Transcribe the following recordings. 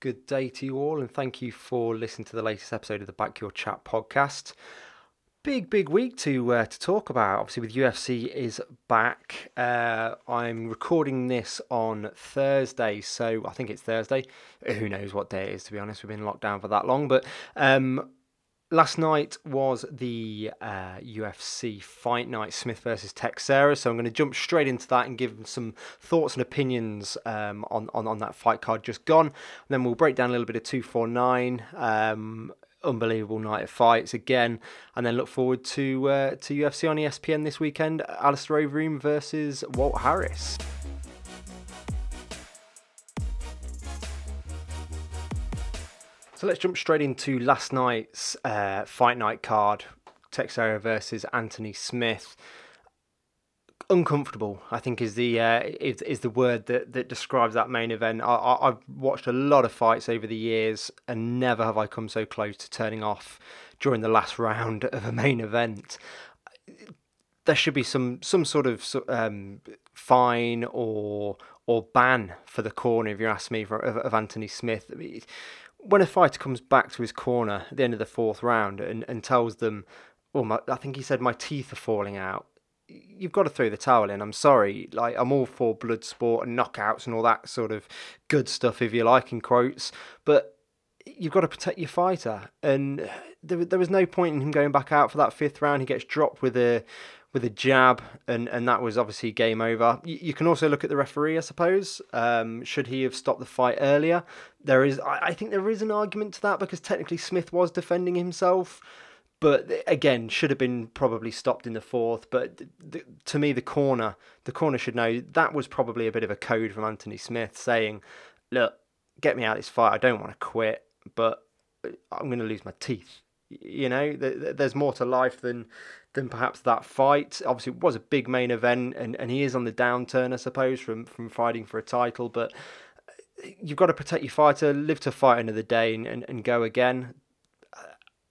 Good day to you all, and thank you for listening to the latest episode of the Back Your Chat podcast. Big, big week to uh, to talk about. Obviously, with UFC is back. Uh, I'm recording this on Thursday, so I think it's Thursday. Who knows what day it is? To be honest, we've been locked down for that long, but um, last night was the uh, UFC fight night, Smith versus Teixeira. So I'm going to jump straight into that and give some thoughts and opinions um, on, on on that fight card just gone. And then we'll break down a little bit of two four nine. Um, unbelievable night of fights again, and then look forward to uh, to UFC on ESPN this weekend. Alistair Overeem versus Walt Harris. So let's jump straight into last night's uh, fight night card: Teixeira versus Anthony Smith. Uncomfortable, I think, is the uh, is, is the word that, that describes that main event. I, I, I've watched a lot of fights over the years, and never have I come so close to turning off during the last round of a main event. There should be some some sort of um, fine or or ban for the corner, if you ask me, for, of, of Anthony Smith when a fighter comes back to his corner at the end of the fourth round and, and tells them, "Oh, my, I think he said my teeth are falling out," you've got to throw the towel in. I'm sorry, like I'm all for blood sport and knockouts and all that sort of good stuff, if you like, in quotes, but you've got to protect your fighter. And there, there was no point in him going back out for that fifth round. He gets dropped with a with a jab, and, and that was obviously game over. You, you can also look at the referee, I suppose. Um, should he have stopped the fight earlier? There is, I, I think, there is an argument to that because technically Smith was defending himself, but again, should have been probably stopped in the fourth. But to me, the corner, the corner should know that was probably a bit of a code from Anthony Smith saying, "Look, get me out of this fight. I don't want to quit, but I'm going to lose my teeth." You know, there's more to life than than perhaps that fight. Obviously, it was a big main event, and, and he is on the downturn, I suppose, from from fighting for a title. But uh, you've got to protect your fighter, live to fight another day, and, and, and go again. Uh,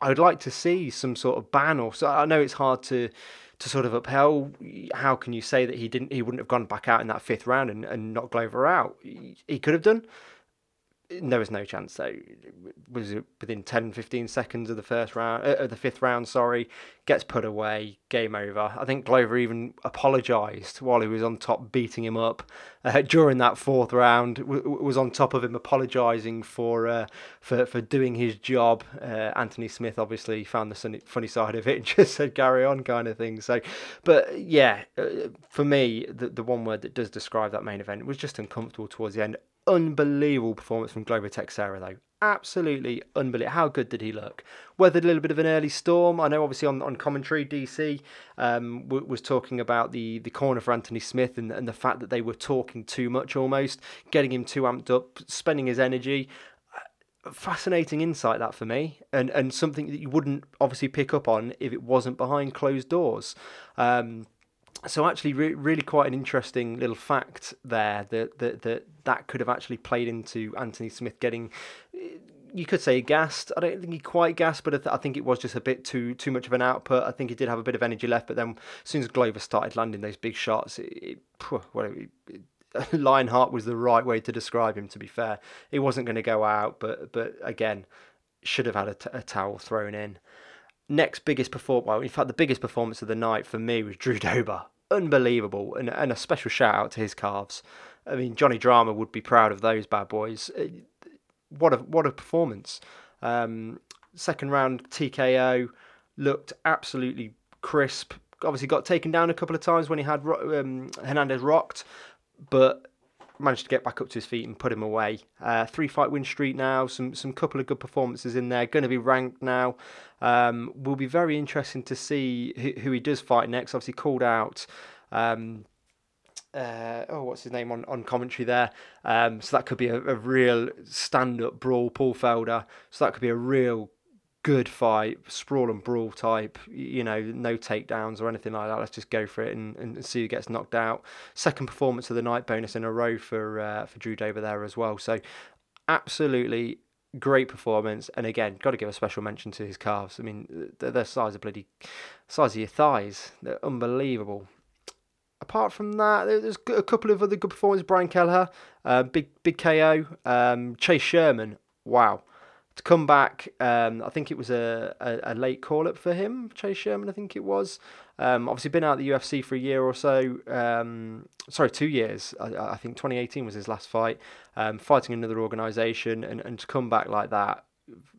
I would like to see some sort of ban, or so. I know it's hard to to sort of upheld. How can you say that he didn't? He wouldn't have gone back out in that fifth round and, and knocked Glover out. He could have done there was no chance though. Was within 10, 15 seconds of the first round, uh, of the fifth round, sorry, gets put away, game over. I think Glover even apologised while he was on top, beating him up uh, during that fourth round. W- was on top of him, apologising for uh, for for doing his job. Uh, Anthony Smith obviously found the funny side of it and just said "carry on" kind of thing. So, but yeah, uh, for me, the the one word that does describe that main event was just uncomfortable towards the end unbelievable performance from Glover Teixeira, though. Absolutely unbelievable. How good did he look? Weathered a little bit of an early storm. I know, obviously, on, on commentary, DC um, w- was talking about the, the corner for Anthony Smith and, and the fact that they were talking too much almost, getting him too amped up, spending his energy uh, fascinating insight that for me and and something that you wouldn't obviously pick up on if it wasn't behind closed doors um, so actually re- really quite an interesting little fact there that, that that that could have actually played into Anthony Smith getting you could say gassed. I don't think he quite gassed, but I think it was just a bit too too much of an output. I think he did have a bit of energy left, but then as soon as Glover started landing those big shots, it, it, it, Lionheart was the right way to describe him. To be fair, he wasn't going to go out, but but again, should have had a, t- a towel thrown in next biggest perform well, in fact, the biggest performance of the night for me was Drew Dober. Unbelievable, and and a special shout out to his calves. I mean, Johnny Drama would be proud of those bad boys. Uh, what a what a performance! Um, second round TKO looked absolutely crisp. Obviously, got taken down a couple of times when he had um, Hernandez rocked, but managed to get back up to his feet and put him away. Uh, three fight win streak now, some some couple of good performances in there. Going to be ranked now. Um, will be very interesting to see who, who, he does fight next. Obviously called out. Um, uh, oh, what's his name on, on commentary there? Um, so that could be a, a real stand up brawl, Paul Felder. So that could be a real good fight, sprawl and brawl type, you know, no takedowns or anything like that. Let's just go for it and, and see who gets knocked out. Second performance of the night bonus in a row for uh, for Drew Dober there as well. So absolutely great performance. And again, got to give a special mention to his calves. I mean, they're the size of bloody size of your thighs. They're unbelievable. apart from that, there's a couple of other good performances. Brian Kelleher, uh, big big KO. Um, Chase Sherman, wow. To come back, um, I think it was a, a, a late call up for him, Chase Sherman, I think it was. Um, obviously, been out of the UFC for a year or so. Um, sorry, two years. I, I, think 2018 was his last fight. Um, fighting another organisation and, and to come back like that,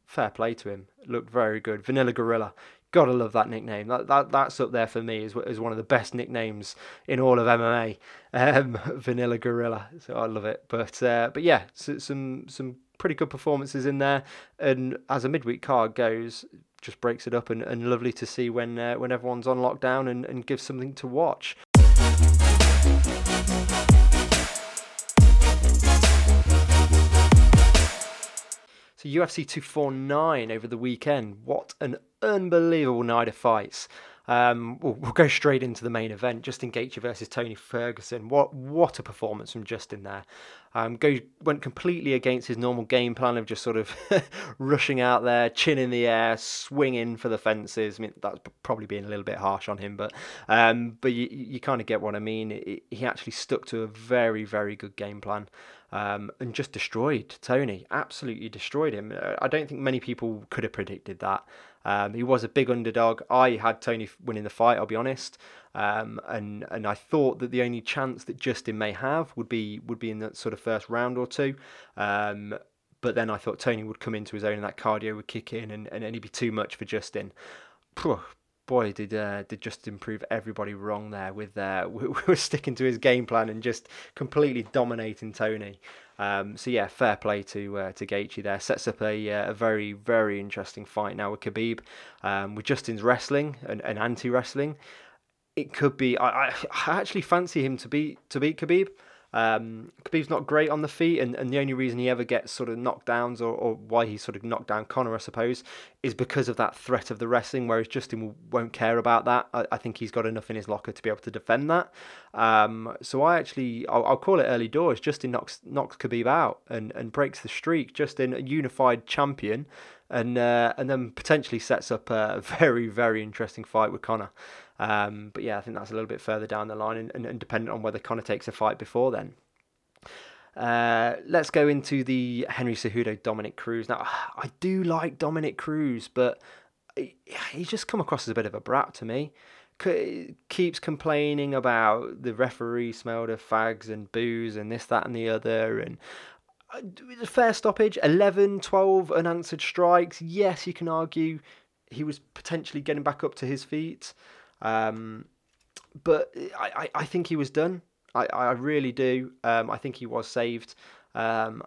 fair play to him. Looked very good. Vanilla Gorilla. Gotta love that nickname. That, that that's up there for me as, as one of the best nicknames in all of MMA. Um, Vanilla Gorilla. So I love it. But uh, but yeah, so, some some pretty good performances in there. And as a midweek card goes, just breaks it up and, and lovely to see when uh, when everyone's on lockdown and, and gives something to watch. So UFC 249 over the weekend. What an unbelievable night of fights. Um, we'll, we'll, go straight into the main event. Justin Gaethje versus Tony Ferguson. What what a performance from Justin there. Um, go went completely against his normal game plan of just sort of rushing out there, chin in the air, swinging for the fences. I mean that's probably being a little bit harsh on him, but um, but you you kind of get what I mean. It, he actually stuck to a very very good game plan um, and just destroyed Tony. Absolutely destroyed him. Uh, I don't think many people could have predicted that. Um, he was a big underdog. I had Tony winning the fight. I'll be honest, um, and and I thought that the only chance that Justin may have would be would be in that sort of first round or two. Um, but then I thought Tony would come into his own and that cardio would kick in and, and he'd be too much for Justin boy, did uh, did Justin prove everybody wrong there with uh, we, were sticking to his game plan and just completely dominating Tony. Um, so yeah, fair play to uh, to Gaethje there. Sets up a uh, a very very interesting fight now with Khabib, um, with Justin's wrestling and, and anti wrestling. It could be. I, I actually fancy him to beat to beat Khabib. Um, Khabib's not great on the feet, and, and the only reason he ever gets sort of knockdowns, or, or why he sort of knocked down Conor, I suppose, is because of that threat of the wrestling. Whereas Justin won't care about that. I, I think he's got enough in his locker to be able to defend that. Um, so I actually, I'll, I'll, call it early doors. Justin knocks knocks Khabib out and, and breaks the streak. Justin, a unified champion, and uh, and then potentially sets up a very very interesting fight with Conor. Um, but yeah, I think that's a little bit further down the line and, and, and dependent on whether Conor takes a fight before then. Uh, let's go into the Henry Cejudo Dominick Cruz. Now, I do like Dominick Cruz, but he's just come across as a bit of a brat to me. keeps complaining about the referee smelled of fags and booze and this, that, and the other. And uh, fair stoppage 11, 12 unanswered strikes. Yes, you can argue he was potentially getting back up to his feet. Um, but I, I, think he was done. I, I really do. Um, I think he was saved. Um,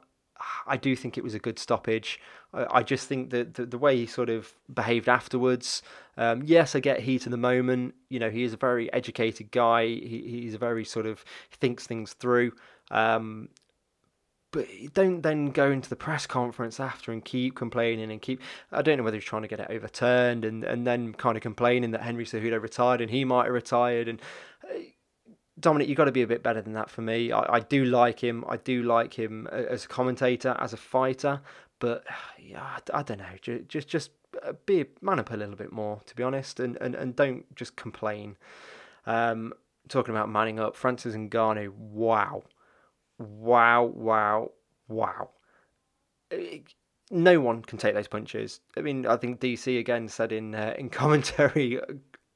I do think it was a good stoppage. I, I just think that the, the, way he sort of behaved afterwards. Um, yes, I get heat in the moment. You know, he is a very educated guy. He, he's a very sort of thinks things through. Um, but don't then go into the press conference after and keep complaining and keep. I don't know whether he's trying to get it overturned and, and then kind of complaining that Henry Cejudo retired and he might have retired. And uh, Dominic, you've got to be a bit better than that for me. I, I do like him. I do like him as a commentator, as a fighter. But yeah, I, I don't know. Just just uh, be man up a little bit more, to be honest, and, and, and don't just complain. Um, talking about manning up, Francis and Ngannou, wow wow, wow, wow. No one can take those punches. I mean, I think DC again said in uh, in commentary,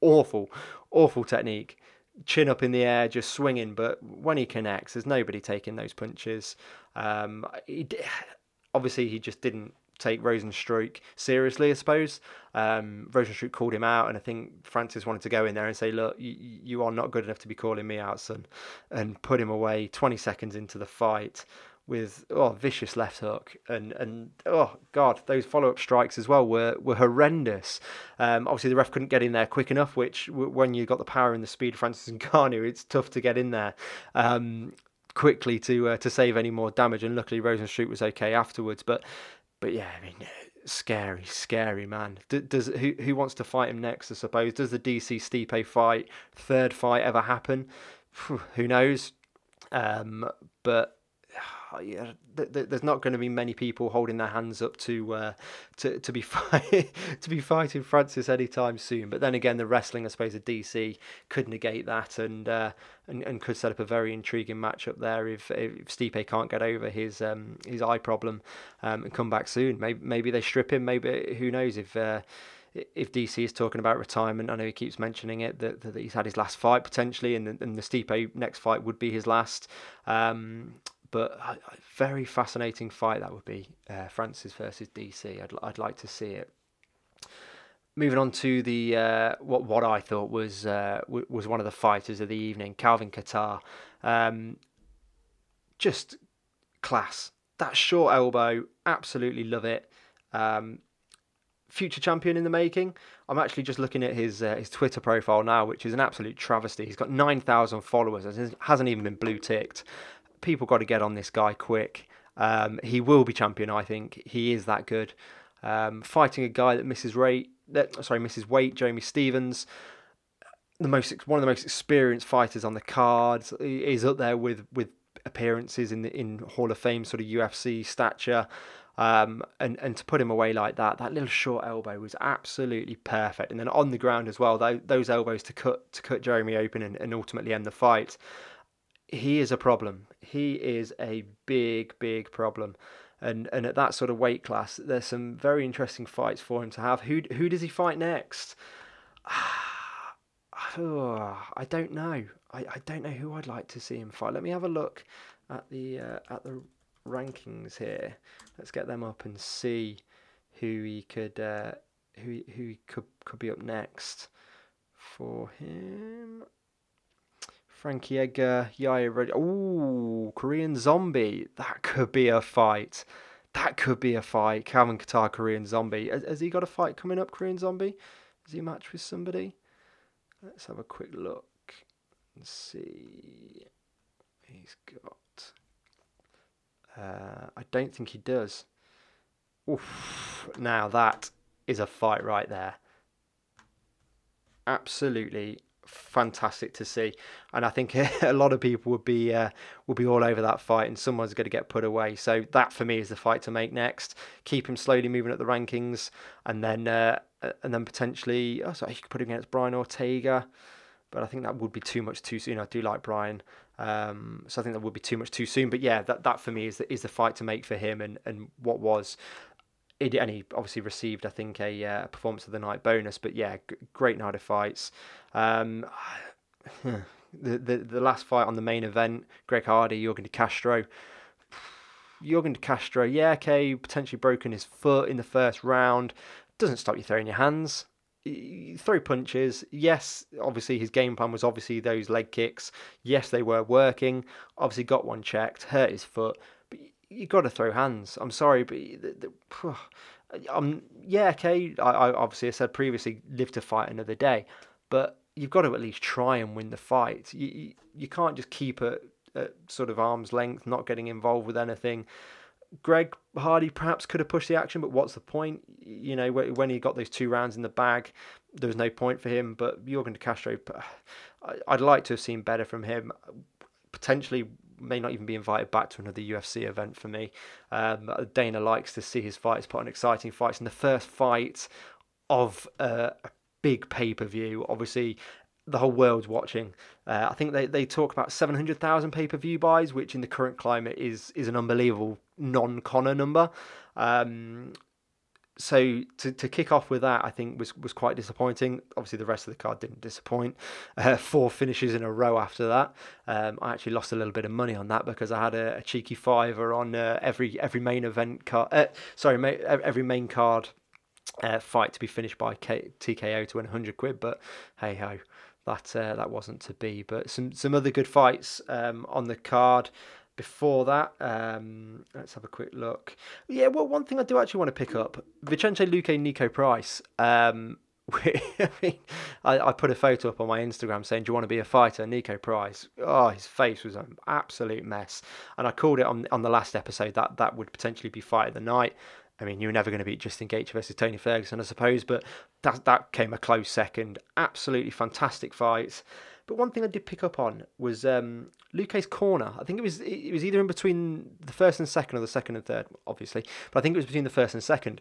awful, awful technique, chin up in the air, just swinging. But when he connects, there's nobody taking those punches. Um, he, obviously, he just didn't take Rozenstruik seriously, I suppose. Um, Rozenstruik called him out, and I think Francis wanted to go in there and say, "Look, you, you are not good enough to be calling me out, son," and put him away 20 seconds into the fight with oh vicious left hook and and oh god those follow up strikes as well were were horrendous. Um, obviously the ref couldn't get in there quick enough, which when you got the power and the speed of Francis and Ngannou, it's tough to get in there. Um, quickly to uh, to save any more damage and luckily Rozenstruik was okay afterwards but but yeah, I mean, scary, scary man. does who who wants to fight him next? I suppose. Does the DC Stipe fight, third fight, ever happen? who knows? Um, but yeah, th- th- there's not going to be many people holding their hands up to uh, to to be fight- to be fighting Francis anytime soon. But then again, the wrestling, I suppose, of DC could negate that and uh, and and could set up a very intriguing matchup there if if Stipe can't get over his um, his eye problem um, and come back soon. Maybe maybe they strip him. Maybe who knows if. Uh, if DC is talking about retirement, I know he keeps mentioning it that, that he's had his last fight potentially, and the, and the Stipe next fight would be his last. Um, but a, very fascinating fight that would be uh, Francis versus DC. I'd I'd like to see it. Moving on to the uh, what what I thought was uh, w- was one of the fighters of the evening, Calvin Kattar. Um, just class. That short elbow, absolutely love it. Um, future champion in the making. I'm actually just looking at his uh, his Twitter profile now, which is an absolute travesty. He's got 9,000 followers and hasn't even been blue ticked people got to get on this guy quick. Um, he will be champion, I think. He is that good. Um, fighting a guy that misses rate, that sorry, misses weight, Jeremy Stephens, the most one of the most experienced fighters on the cards. Is up there with with appearances in the in Hall of Fame sort of UFC stature. Um, and and to put him away like that, that little short elbow was absolutely perfect. And then on the ground as well, those elbows to cut to cut Jeremy open and, and ultimately end the fight he is a problem. He is a big, big problem. And and at that sort of weight class, there's some very interesting fights for him to have. Who who does he fight next? oh, I don't know. I, I don't know who I'd like to see him fight. Let me have a look at the uh, at the rankings here. Let's get them up and see who he could uh, who who could could be up next for him. Frankie Edgar, Yair Rodriguez. Ooh, Korean Zombie. That could be a fight. That could be a fight. Calvin Kattar, Korean Zombie. Has, has he got a fight coming up, Korean Zombie? Has he matched with somebody? Let's have a quick look and see. He's got. Uh, I don't think he does. Oof. Now that is a fight right there. Absolutely fantastic to see, and I think a lot of people would be uh, would be all over that fight, and someone's going to get put away. So that for me is the fight to make next. Keep him slowly moving up the rankings, and then uh, and then potentially, oh, sorry, you could put him against Brian Ortega, but I think that would be too much too soon. I do like Brian, um, so I think that would be too much too soon. But yeah, that that for me is the, is the fight to make for him, and and what was it, and he obviously received, I think, a uh, performance of the night bonus. But yeah, g- great night of fights. Um, the, the the last fight on the main event, Greg Hardy, Yorgan De Castro. Yorgan De Castro, yeah, okay, potentially broken his foot in the first round. Doesn't stop you throwing your hands. You throw punches. Yes, obviously his game plan was obviously those leg kicks. Yes, they were working. Obviously got one checked, hurt his foot you got to throw hands. I'm sorry, but the, the, um, yeah, okay. I, I obviously I said previously, live to fight another day, but you've got to at least try and win the fight. You you, you can't just keep it at sort of arm's length, not getting involved with anything. Greg Hardy perhaps could have pushed the action, but what's the point? You know, when he got those two rounds in the bag, there was no point for him. But Yorgan De Castro, I'd like to have seen better from him. Potentially may not even be invited back to another UFC event for me. Um, Dana likes to see his fights put on exciting fights. And the first fight of uh, a big pay per view, obviously, the whole world's watching. Uh, I think they, they talk about 700,000 pay per view buys, which in the current climate is is an unbelievable non Conor number. Um, so to, to kick off with that, I think was was quite disappointing. Obviously, the rest of the card didn't disappoint. Uh, four finishes in a row after that. Um, I actually lost a little bit of money on that because I had a, a cheeky fiver on uh, every every main event card. Uh, sorry, ma- every main card uh, fight to be finished by K- TKO to win 100 quid. But hey ho, that uh, that wasn't to be. But some some other good fights um, on the card before that, um, let's have a quick look. Yeah, well, one thing I do actually want to pick up Vicente Luque, Niko Price. Um, I, mean, I, I, put a photo up on my Instagram saying, "Do you want to be a fighter?" Niko Price. Oh, his face was an absolute mess, and I called it on on the last episode that that would potentially be fight of the night. I mean, you were never going to beat Justin Gaethje versus Tony Ferguson, I suppose, but that that came a close second. Absolutely fantastic fights. But one thing I did pick up on was um, Luque's corner. I think it was it was either in between the first and second or the second and third, obviously, but I think it was between the first and second.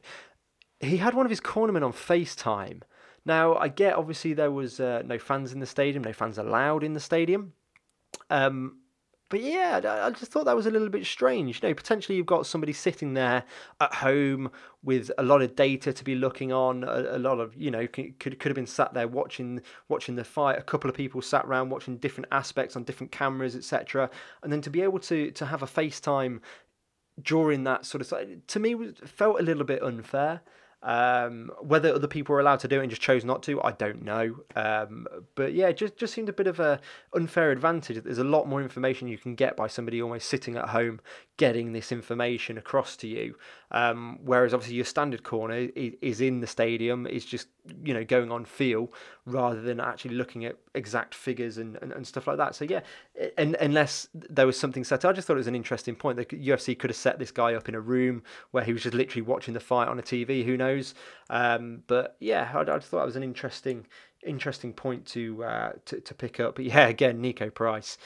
He had one of his cornermen on FaceTime. Now I get obviously there was uh, no fans in the stadium, no fans allowed in the stadium. Um, but yeah, I just thought that was a little bit strange. You know, potentially you've got somebody sitting there at home with a lot of data to be looking on, a, a lot of you know could could have been sat there watching watching the fight. A couple of people sat around watching different aspects on different cameras, etc. And then to be able to to have a FaceTime during that sort of to me felt a little bit unfair. Um, whether other people were allowed to do it and just chose not to, I don't know. Um, but yeah, just just seemed a bit of a unfair advantage. There's a lot more information you can get by somebody almost sitting at home getting this information across to you. Um, whereas obviously your standard corner is, in the stadium, is just you know going on feel rather than actually looking at exact figures and, and, and stuff like that. So yeah, and, unless there was something set, I just thought it was an interesting point. The UFC could have set this guy up in a room where he was just literally watching the fight on a TV. Who knows? Um, but yeah, I, I just thought it was an interesting interesting point to, uh, to to pick up. But yeah, again, Niko Price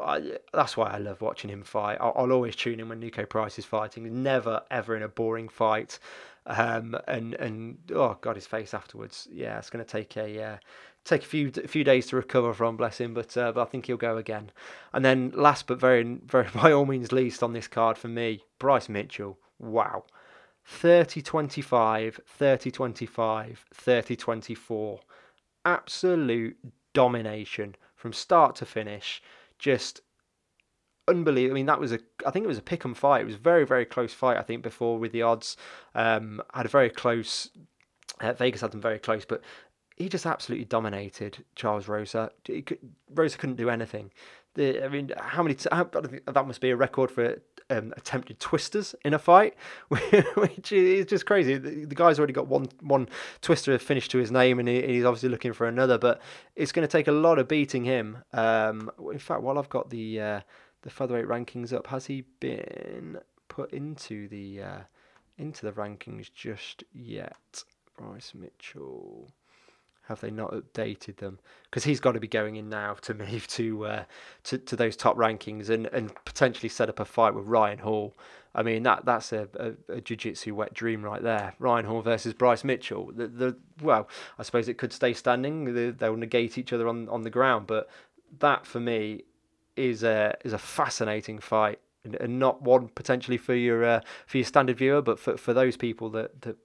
I, that's why I love watching him fight. I'll, I'll, always tune in when Niko Price is fighting. Never ever in a boring fight. Um, and and oh god, his face afterwards. Yeah, it's going to take a uh, take a few a few days to recover from. Bless him, but uh, but I think he'll go again. And then last but very very by all means least on this card for me, Bryce Mitchell. Wow. 30 25, 30 25, 30 24. Absolute domination from start to finish just unbelievable. I mean, that was a, I think it was a pick and fight. It was a very, very close fight, I think, before with the odds. Um, had a very close, uh, Vegas had them very close, but he just absolutely dominated Charles Rosa. Could, Rosa couldn't do anything. The, I mean, how many? T- how, that must be a record for um, attempted twisters in a fight, which is just crazy. The, the, guy's already got one one twister finished to his name, and he, he's obviously looking for another. But it's going to take a lot of beating him. Um, in fact, while I've got the uh, the featherweight rankings up, has he been put into the uh, into the rankings just yet? Bryce Mitchell have they not updated them? Because he's got to be going in now to move to uh, to to those top rankings and, and potentially set up a fight with Ryan Hall. I mean that that's a, a, a jiu-jitsu wet dream right there. Ryan Hall versus Bryce Mitchell. The, the well, I suppose it could stay standing. They'll negate each other on, on the ground, but that for me is a is a fascinating fight and not one potentially for your uh, for your standard viewer, but for, for those people that, that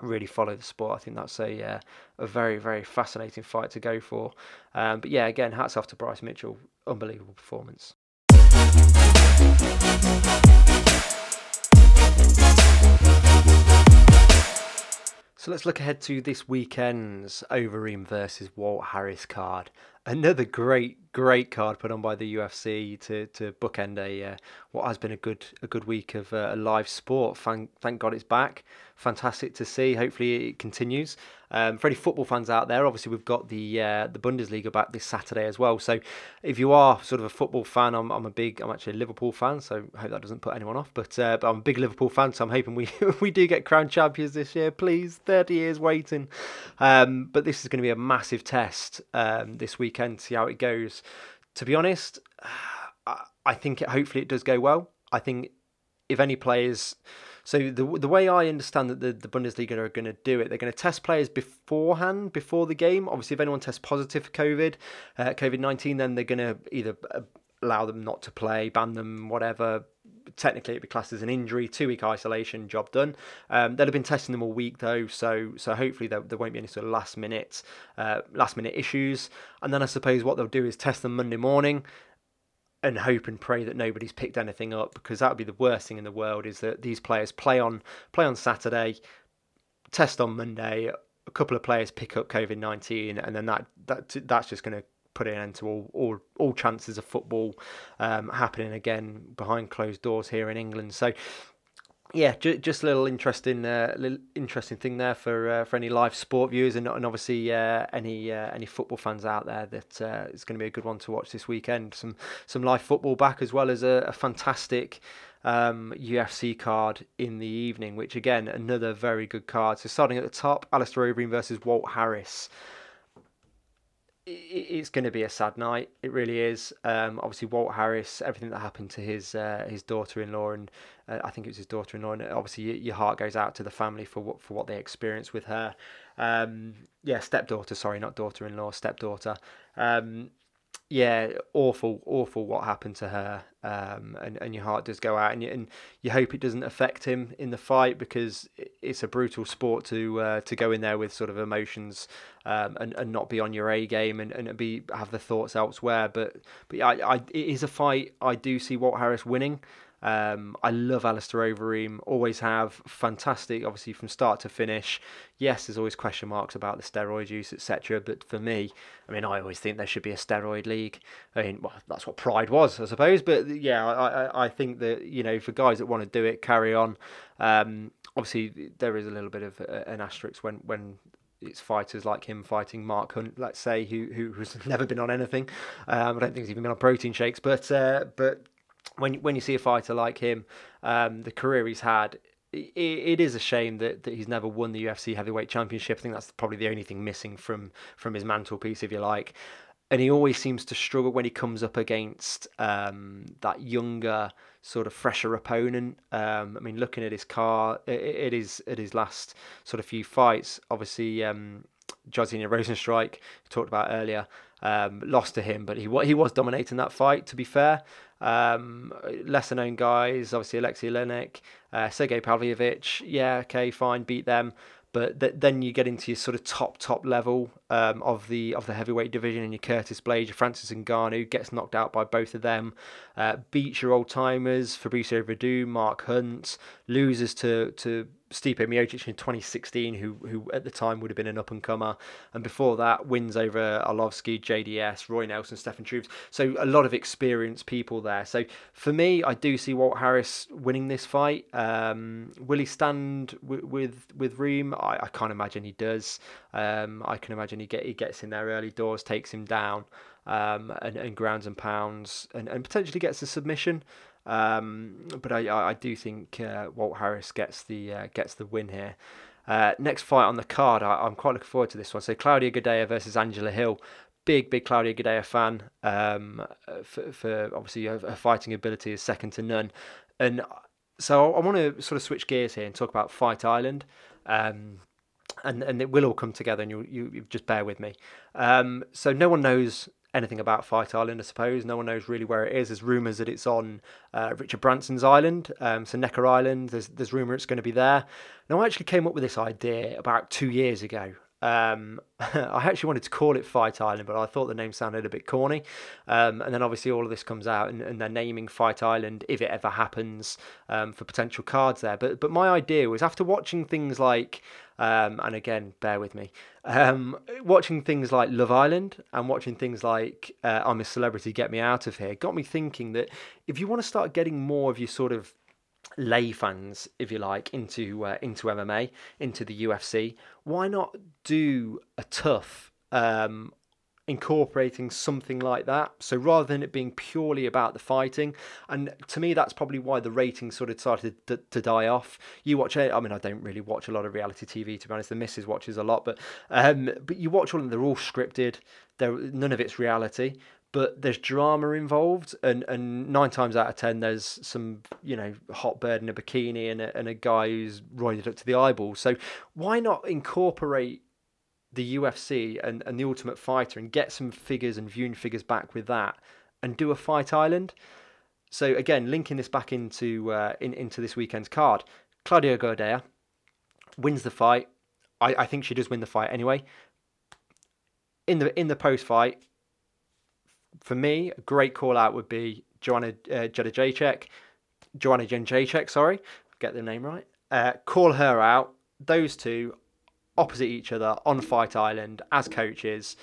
really follow the sport. I think that's a uh, a very very fascinating fight to go for. Um, but yeah, again, hats off to Bryce Mitchell, unbelievable performance. So let's look ahead to this weekend's Overeem versus Walt Harris card. Another great, great card put on by the UFC to, to bookend a uh, what has been a good a good week of uh, live sport. Thank thank God it's back fantastic to see. Hopefully it continues. Um, for any football fans out there, obviously we've got the uh, the Bundesliga back this Saturday as well. So if you are sort of a football fan, I'm, I'm a big I'm actually a Liverpool fan, so I hope that doesn't put anyone off. But uh, but I'm a big Liverpool fan, so I'm hoping we we do get crowned champions this year. Please, 30 years waiting. Um, but this is going to be a massive test um, this weekend. See how it goes. To be honest, I, think it, hopefully it does go well. I think if any players so the the way I understand that the, the Bundesliga are going to do it, they're going to test players beforehand, before the game. Obviously, if anyone tests positive for COVID, uh, COVID nineteen, then they're going to either uh, allow them not to play, ban them, whatever. Technically, it'd be classed as an injury, two week isolation, job done. Um, they'll have been testing them all week though, so so hopefully there, there won't be any sort of last minute uh, last minute issues. And then I suppose what they'll do is test them Monday morning, and hope and pray that nobody's picked anything up because that would be the worst thing in the world is that these players play on play on Saturday, test on Monday, a couple of players pick up COVID nineteen, and then that that that's just going to put an end to all all, all chances of football um, happening again behind closed doors here in England. So yeah, ju- just a little interesting, uh, little interesting thing there for uh, for any live sport viewers and, and obviously uh, any uh, any football fans out there. That uh, it's going to be a good one to watch this weekend. Some some live football back as well as a, a fantastic um, UFC card in the evening, which again another very good card. So starting at the top, Alistair Overeem versus Walt Harris. It's going to be a sad night. It really is. Um, obviously, Walt Harris, everything that happened to his uh, his daughter-in-law, and uh, I think it was his daughter-in-law. And obviously, your heart goes out to the family for what for what they experienced with her. Um, yeah, stepdaughter. Sorry, not daughter-in-law. Stepdaughter. Um, yeah, awful, awful what happened to her, um, and and your heart does go out, and you, and you hope it doesn't affect him in the fight because it's a brutal sport to uh, to go in there with sort of emotions um, and and not be on your A game and, and be have the thoughts elsewhere. But but I, I it is a fight I do see Walt Harris winning. Um, I love Alistair Overeem, always have. Fantastic, obviously, from start to finish. Yes, there's always question marks about the steroid use, etc. But for me, I mean, I always think there should be a steroid league. I mean, well, that's what Pride was, I suppose. But yeah, I, I, I think that, you know, for guys that want to do it, carry on. Um, obviously, there is a little bit of an asterisk when, when it's fighters like him fighting Mark Hunt, let's say, who who has never been on anything. Um, I don't think he's even been on protein shakes, but uh, but when when you see a fighter like him, um, the career he's had, it, it is a shame that, that he's never won the UFC heavyweight championship. I think that's probably the only thing missing from from his mantelpiece, if you like. And he always seems to struggle when he comes up against um, that younger, sort of fresher opponent. Um, I mean, looking at his car, it, it is at his last sort of few fights. Obviously, um, Jairzinho Rozenstruik, talked about earlier, um, lost to him, but he he was dominating that fight. To be fair, um, lesser known guys, obviously Alexei Oleinik, uh, Pavlovich, yeah, okay, fine, beat them. But th- then you get into your sort of top top level um, of the of the heavyweight division, and your Curtis Blaydes, your Francis Ngannou gets knocked out by both of them, uh, beats your old timers, Fabricio Werdum, Mark Hunt, loses to to Stipe Miocic in 2016, who who at the time would have been an up and comer, and before that wins over Arlovsky, JDS, Roy Nelson, Stefan Struve. So a lot of experienced people there. So for me, I do see Walt Harris winning this fight. Um, will he stand w- with with Reem? I, I can't imagine he does. Um, I can imagine he get he gets in there early doors, takes him down, um, and, and grounds and pounds, and, and potentially gets a submission. Um, but I, I do think uh, Walt Harris gets the uh, gets the win here. Uh, next fight on the card, I, am quite looking forward to this one. So Claudia Gadelha versus Angela Hill. Big, big Claudia Gadelha fan. Um, for, for, obviously her, her, fighting ability is second to none. And so I want to sort of switch gears here and talk about Fight Island. Um, and and it will all come together, and you you, just bear with me. Um, so no one knows anything about Fight Island, I suppose. No one knows really where it is. There's rumours that it's on uh, Richard Branson's island, um, so Necker Island. There's there's rumour it's going to be there. Now, I actually came up with this idea about two years ago. Um, I actually wanted to call it Fight Island, but I thought the name sounded a bit corny. Um, and then obviously all of this comes out, and, and they're naming Fight Island if it ever happens um, for potential cards there. But but my idea was after watching things like um, and again, bear with me. Um, watching things like Love Island and watching things like uh, I'm a Celebrity, Get Me Out of Here got me thinking that if you want to start getting more of your sort of lay fans, if you like, into uh, into MMA, into the UFC, why not do a TUF um, incorporating something like that. So rather than it being purely about the fighting, and to me, that's probably why the ratings sort of started to, to die off. You watch it. I mean, I don't really watch a lot of reality TV to be honest. The missus watches a lot, but um, but you watch all of them. They're all scripted. There, none of it's reality. But there's drama involved, and, and nine times out of ten, there's some you know hot bird in a bikini and a, and a guy who's roided up to the eyeballs. So why not incorporate the UFC and, and the Ultimate Fighter and get some figures and viewing figures back with that and do a Fight Island. So again, linking this back into uh, in, into this weekend's card, Claudia Gadelha wins the fight. I, I think she does win the fight anyway. In the in the post fight, for me, a great call out would be Joanna uh, Jędrzejczyk, Joanna Jędrzejczyk, sorry, get the name right. Uh, call her out. Those two opposite each other on Fight Island as coaches.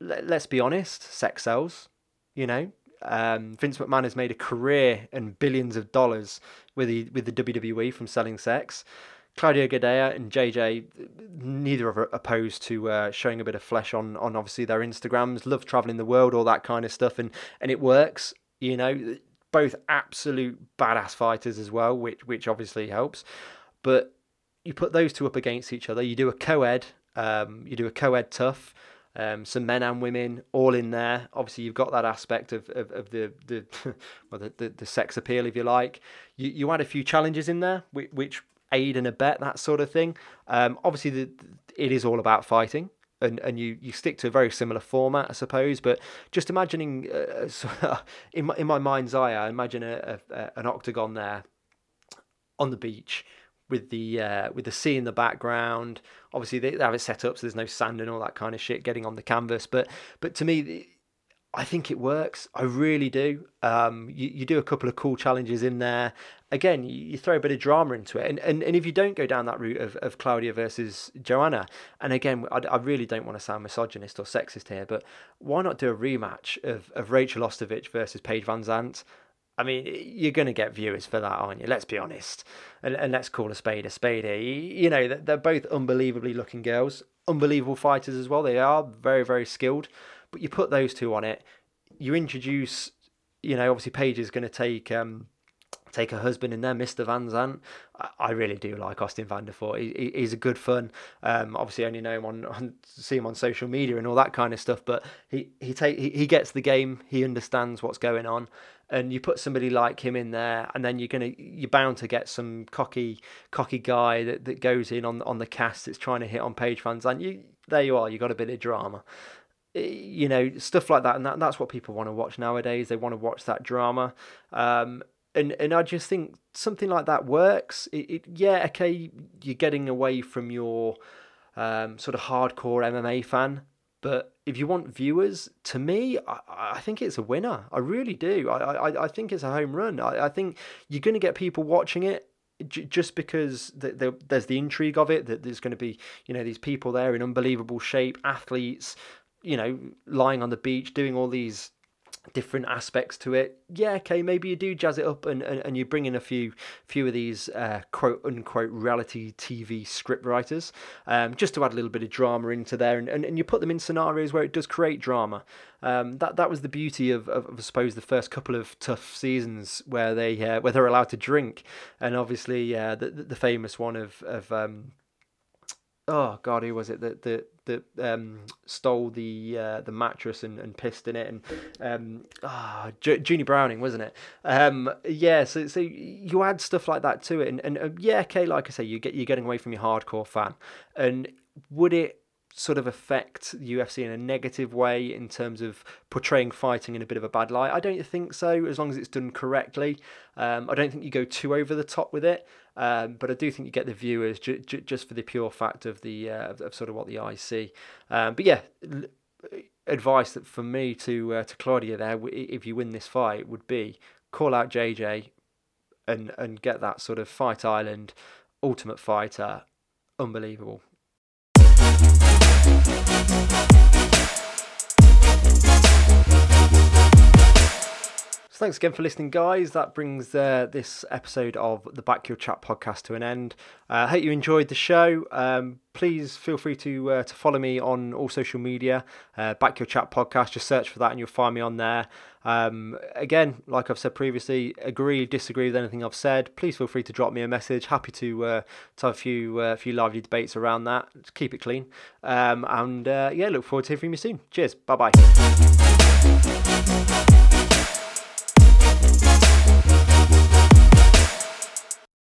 Let's be honest, sex sells. You know, um, Vince McMahon has made a career and billions of dollars with the with the WWE from selling sex. Claudia Gadelha and JJ, neither are opposed to uh, showing a bit of flesh on on obviously their Instagrams. Love traveling the world, all that kind of stuff, and and it works. You know, both absolute badass fighters as well, which which obviously helps. But you put those two up against each other. You do a co-ed, um, you do a co-ed TUF. um, some men and women all in there. Obviously, you've got that aspect of, of, of the the well the, the, the sex appeal, if you like. You you add a few challenges in there, which, which aid and abet that sort of thing. Um, obviously, the, it is all about fighting. And, and you, you stick to a very similar format, I suppose. But just imagining, uh, in my, in my mind's eye, I imagine a, a, an octagon there on the beach with the uh, with the sea in the background. Obviously, they have it set up so there's no sand and all that kind of shit getting on the canvas. But but to me, I think it works. I really do. Um, you, you do a couple of cool challenges in there. Again, you, you throw a bit of drama into it. And, and, and if you don't go down that route of, of Claudia versus Joanna, and again, I, I really don't want to sound misogynist or sexist here, but why not do a rematch of, of Rachel Ostovich versus Paige VanZant? I mean, you're going to get viewers for that, aren't you? Let's be honest. And, and let's call a spade a spade here. You know, they're both unbelievably looking girls, unbelievable fighters as well. They are very, very skilled. But you put those two on it, you introduce, you know, obviously Paige is going to take um, take her husband in there, Mr. VanZant. I really do like Austin Vanderford. He, he's a good fun. Um, obviously, only know him on, on, see him on social media and all that kind of stuff. But he he take he, he gets the game. He understands what's going on, and you put somebody like him in there, and then you're gonna you're bound to get some cocky cocky guy that, that goes in on on the cast that's trying to hit on Paige VanZant. You there you are. You got a bit of drama you know stuff like that and that, that's what people want to watch nowadays they want to watch that drama um, and and I just think something like that works it, it yeah okay you're getting away from your um, sort of hardcore MMA fan but if you want viewers, to me, I, I think it's a winner. I really do. I, I, I think it's a home run. I, I think you're going to get people watching it just because the, the, there's the intrigue of it that there's going to be you know these people there in unbelievable shape athletes you know, lying on the beach, doing all these different aspects to it. Yeah, okay, maybe you do jazz it up and, and, and you bring in a few few of these uh, quote unquote reality TV script writers um, just to add a little bit of drama into there and, and, and you put them in scenarios where it does create drama. Um, that that was the beauty of, of, of, I suppose the first couple of TUF seasons where they uh, where they're allowed to drink and obviously uh, the, the famous one of of um, oh god who was it that that that um, stole the uh, the mattress and, and pissed in it and um, ah J- Junie Browning wasn't it um, yeah so so you add stuff like that to it and, and uh, yeah okay like I say you get you're getting away from your hardcore fan and would it sort of affect UFC in a negative way in terms of portraying fighting in a bit of a bad light? I don't think so, as long as it's done correctly. Um, I don't think you go too over the top with it, um, but I do think you get the viewers ju- ju- just for the pure fact of the uh, of, sort of what the eyes see. Um, but yeah. L- advice that for me to uh, to Claudia there, if you win this fight, would be call out JJ and and get that sort of Fight Island Ultimate Fighter, unbelievable. So thanks again for listening, guys. That brings uh, this episode of the Back Your Chat podcast to an end. I uh, hope you enjoyed the show. Um, please feel free to uh, to follow me on all social media. Uh, Back Your Chat podcast. Just search for that, and you'll find me on there. Um, again, like I've said previously, agree, disagree with anything I've said. Please feel free to drop me a message. Happy to uh, to have a few uh, few lively debates around that. Just keep it clean. Um, and yeah, look forward to hearing from you soon. Cheers. Bye bye.